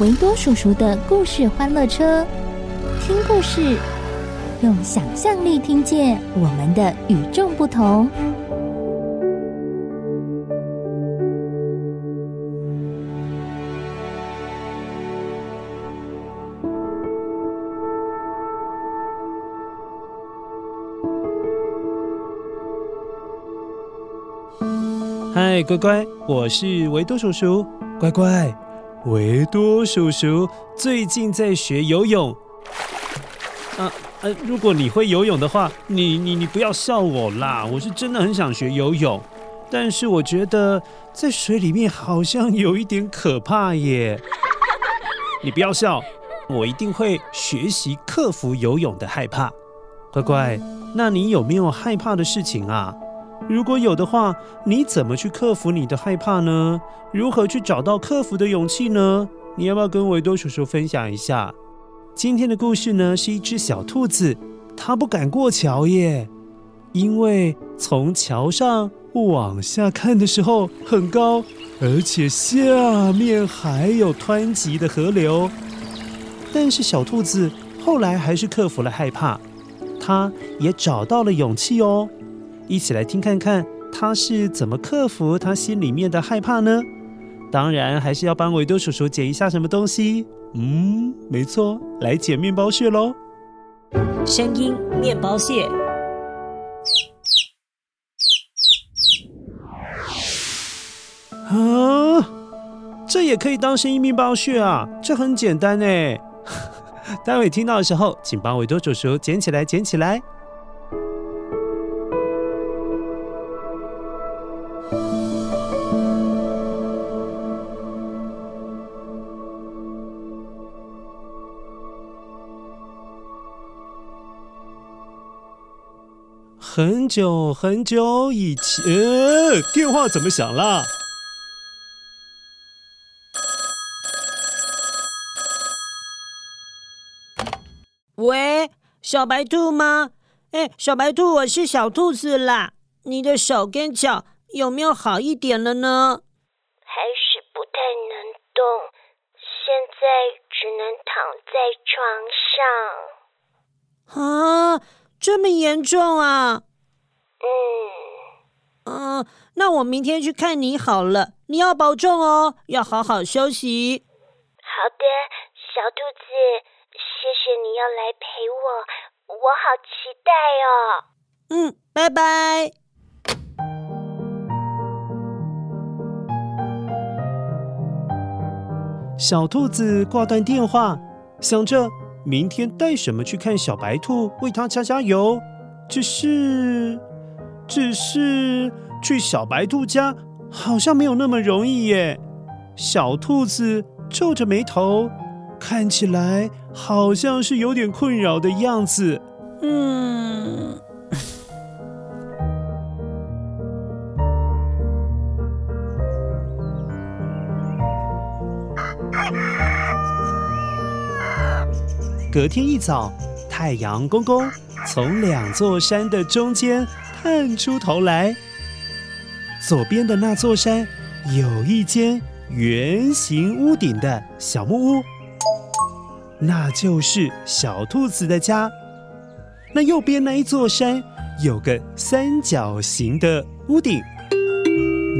维多叔叔的故事欢乐车，听故事，用想象力听见我们的与众不同。嗨，乖乖，我是维多叔叔。乖乖，维多叔叔最近在学游泳。啊呃，如果你会游泳的话，你你你不要笑我啦，我是真的很想学游泳，但是我觉得在水里面好像有一点可怕耶。你不要笑，我一定会学习克服游泳的害怕。乖乖，那你有没有害怕的事情啊？如果有的话，你怎么去克服你的害怕呢？如何去找到克服的勇气呢？你要不要跟维多叔叔分享一下？今天的故事呢，是一只小兔子，它不敢过桥耶，因为从桥上往下看的时候很高，而且下面还有湍急的河流。但是小兔子后来还是克服了害怕，它也找到了勇气哦。一起来听看看他是怎么克服他心里面的害怕呢？当然还是要帮维多叔叔捡一下什么东西。嗯，没错，来捡面包屑喽。声音面包屑。啊，这也可以当声音面包屑啊！这很简单哎。待会听到的时候，请帮维多叔叔捡起来，捡起来。很久很久以前，电话怎么响了？喂，小白兔吗？哎，小白兔，我是小兔子啦。你的手跟脚有没有好一点了呢？还是不太能动，现在只能躺在床上。啊，这么严重啊？嗯，嗯，那我明天去看你好了。你要保重哦，要好好休息。好的，小兔子，谢谢你要来陪我，我好期待哦。嗯，拜拜。小兔子挂断电话，想着明天带什么去看小白兔，为它加加油。只是。只是去小白兔家好像没有那么容易耶。小兔子皱着眉头，看起来好像是有点困扰的样子。嗯。隔天一早，太阳公公从两座山的中间。探出头来，左边的那座山有一间圆形屋顶的小木屋，那就是小兔子的家。那右边那一座山有个三角形的屋顶，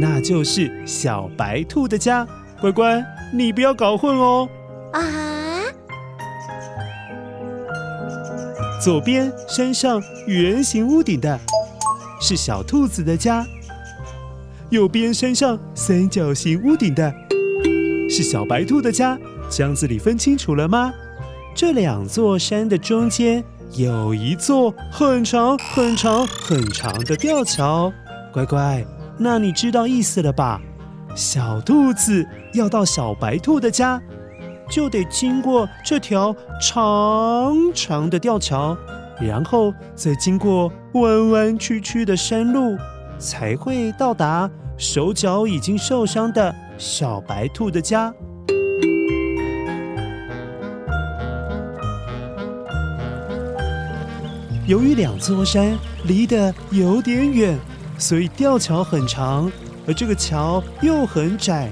那就是小白兔的家。乖乖，你不要搞混哦。啊！左边山上圆形屋顶的是小兔子的家，右边山上三角形屋顶的是小白兔的家。这样子你分清楚了吗？这两座山的中间有一座很长、很长、很长的吊桥。乖乖，那你知道意思了吧？小兔子要到小白兔的家，就得经过这条长长的吊桥，然后再经过弯弯曲曲的山路，才会到达手脚已经受伤的小白兔的家。由于两座山离得有点远，所以吊桥很长，而这个桥又很窄，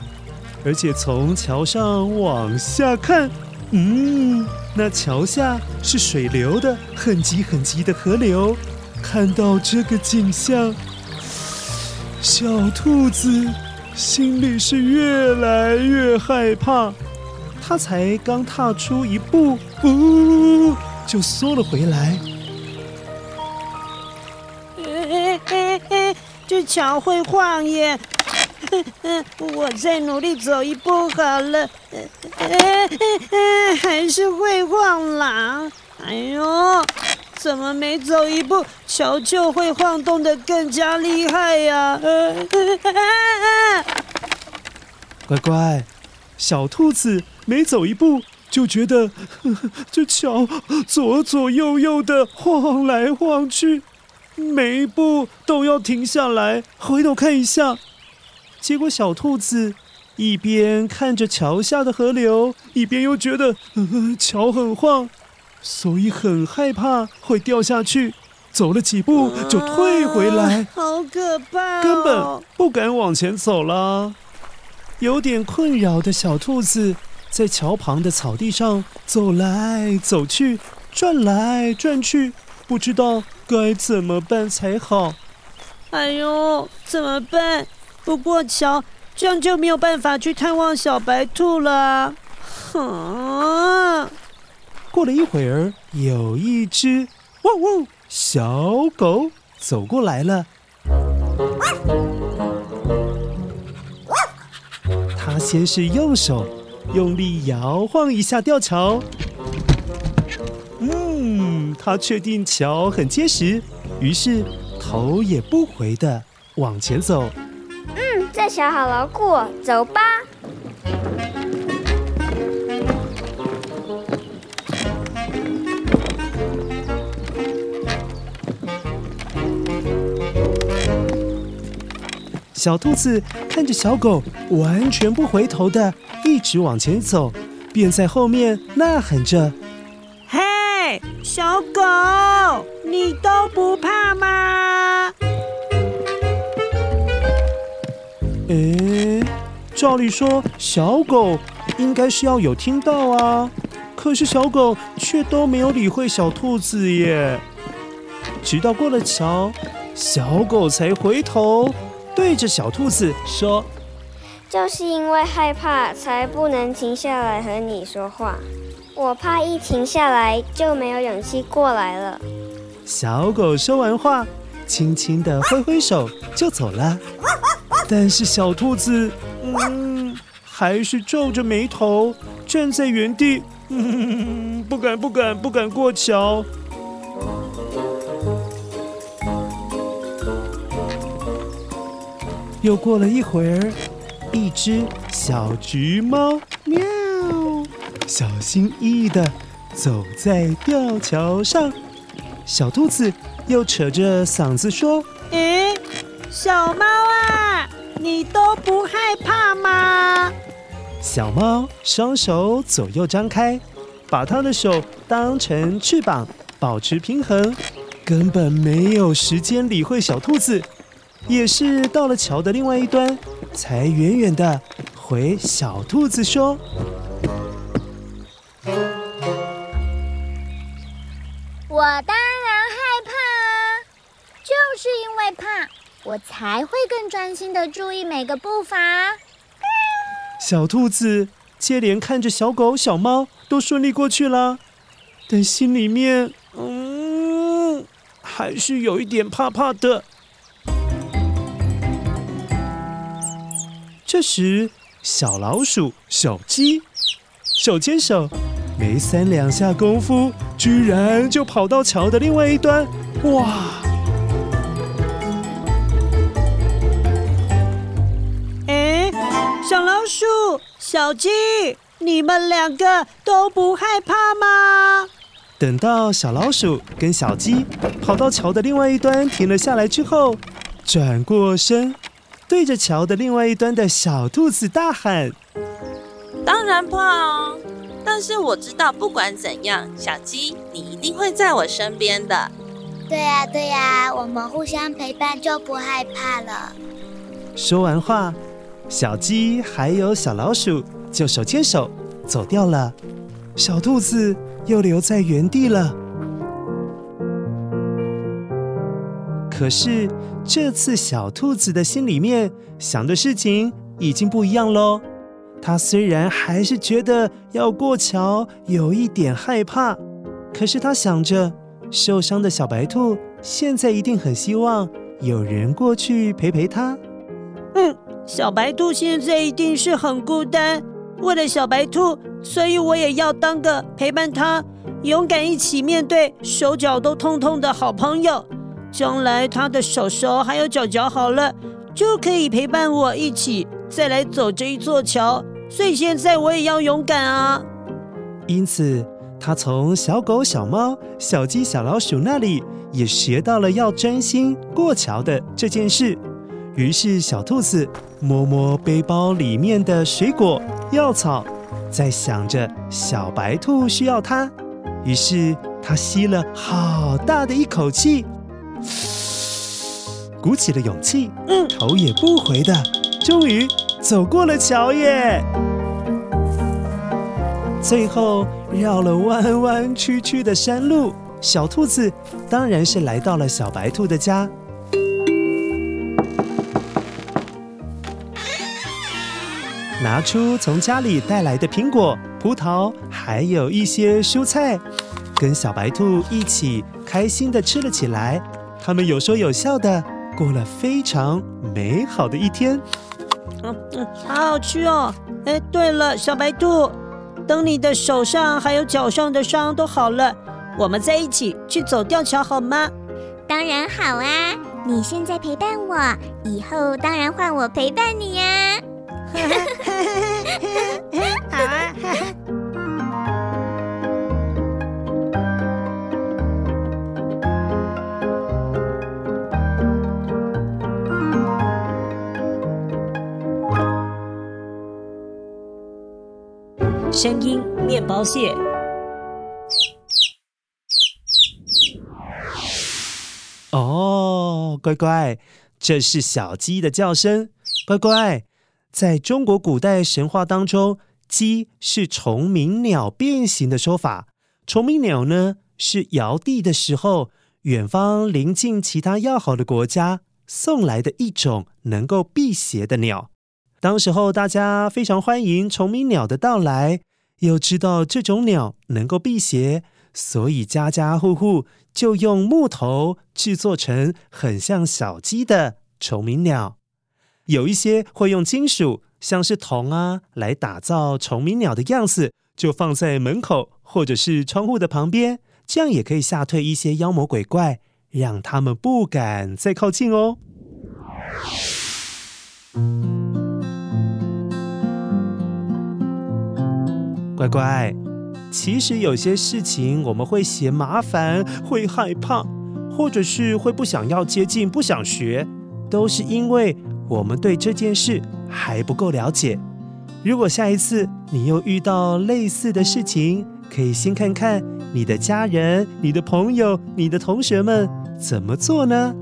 而且从桥上往下看，嗯，那桥下是水流的很急很急的河流。看到这个景象，小兔子心里是越来越害怕。它才刚踏出一步，呜，就缩了回来。这桥会晃耶，我再努力走一步好了，还是会晃啦。哎呦，怎么每走一步，桥就会晃动的更加厉害呀？乖乖，小兔子每走一步，就觉得这桥左左右右的晃来晃去。每一步都要停下来，回头看一下。结果小兔子一边看着桥下的河流，一边又觉得，呃，桥很晃，所以很害怕会掉下去。走了几步就退回来，啊，好可怕哦，根本不敢往前走了。有点困扰的小兔子在桥旁的草地上走来走去，转来转去，不知道。该怎么办才好？哎呦，怎么办？不过桥，这样就没有办法去探望小白兔了。哼！过了一会儿，有一只汪汪小狗走过来了。它先是用手用力摇晃一下吊桥。嗯他确定桥很结实，于是头也不回的往前走。嗯，这桥好牢固，走吧。小兔子看着小狗完全不回头的一直往前走，便在后面呐喊着。嘿小狗，你都不怕吗？诶，照理说小狗应该是要有听到啊，可是小狗却都没有理会小兔子耶。直到过了桥，小狗才回头对着小兔子说：“就是因为害怕，才不能停下来和你说话。”我怕一停下来就没有勇气过来了。小狗说完话，轻轻地挥挥手就走了。但是小兔子，嗯，还是皱着眉头站在原地，嗯，不敢不敢不敢过桥。又过了一会儿，一只小橘猫喵。小心翼翼的走在吊桥上，小兔子又扯着嗓子说：“诶，小猫，你都不害怕吗？”小猫双手左右张开，把它的手当成翅膀，保持平衡，根本没有时间理会小兔子。也是到了桥的另外一端，才远远地回小兔子说。我才会更专心的注意每个步伐。小兔子接连看着小狗、小猫都顺利过去了，但心里面，嗯，还是有一点怕怕的。这时，小老鼠、小鸡手牵手，没三两下功夫，居然就跑到桥的另外一端。哇！小鸡，你们两个都不害怕吗？等到小老鼠跟小鸡跑到桥的另外一端停了下来之后，转过身，对着桥的另外一端的小兔子大喊：“当然怕哦！但是我知道，不管怎样，小鸡，你一定会在我身边的。”“对呀，对呀，我们互相陪伴就不害怕了。”说完话。小鸡还有小老鼠就手牵手走掉了，小兔子又留在原地了。可是这次小兔子的心里面想的事情已经不一样喽。它虽然还是觉得要过桥有一点害怕，可是它想着受伤的小白兔现在一定很希望有人过去陪陪它。嗯。小白兔现在一定是很孤单，为了小白兔，所以我也要当个陪伴他、勇敢一起面对、手脚都痛痛的好朋友。将来他的手手还有脚脚好了，就可以陪伴我一起再来走这一座桥。所以现在我也要勇敢啊！因此，他从小狗、小猫、小鸡、小老鼠那里也学到了要专心过桥的这件事。于是，小兔子摸摸背包里面的水果、药草，在想着小白兔需要它。于是，它吸了好大的一口气，鼓起了勇气，嗯头也不回的，终于走过了桥耶！最后，绕了弯弯曲曲的山路，小兔子当然是来到了小白兔的家。拿出从家里带来的苹果、葡萄，还有一些蔬菜，跟小白兔一起开心的吃了起来。他们有说有笑的过了非常美好的一天。嗯嗯，好好吃哦！哎，对了，小白兔，等你的手上还有脚上的伤都好了，我们再一起去走吊桥好吗？当然好啊！你现在陪伴我，以后当然换我陪伴你呀。好啊！声音：面包屑。哦，乖乖，这是小鸡的叫声，乖乖。在中国古代神话当中，鸡是虫鸣鸟变形的说法。虫鸣鸟呢，是尧帝的时候，远方邻近其他要好的国家送来的一种能够辟邪的鸟。当时候大家非常欢迎虫鸣鸟的到来，又知道这种鸟能够辟邪，所以家家户户就用木头制作成很像小鸡的虫鸣鸟。有一些会用金属，像是铜啊，来打造虫鸣鸟的样子，就放在门口或者是窗户的旁边，这样也可以吓退一些妖魔鬼怪，让他们不敢再靠近哦。乖乖，其实有些事情我们会嫌麻烦，会害怕，或者是会不想要接近，不想学，都是因为。我们对这件事还不够了解。如果下一次你又遇到类似的事情，可以先看看你的家人、你的朋友、你的同学们怎么做呢？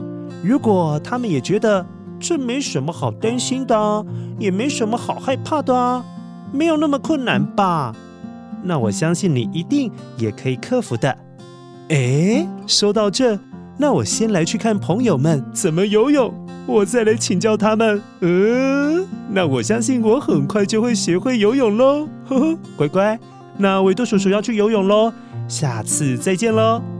如果他们也觉得这没什么好担心的，也没什么好害怕的啊，没有那么困难吧？那我相信你一定也可以克服的。诶，说到这，那我先来去看朋友们怎么游泳。我再来请教他们。嗯，那我相信我很快就会学会游泳喽。呵呵，乖乖，那维多叔叔要去游泳喽，下次再见喽。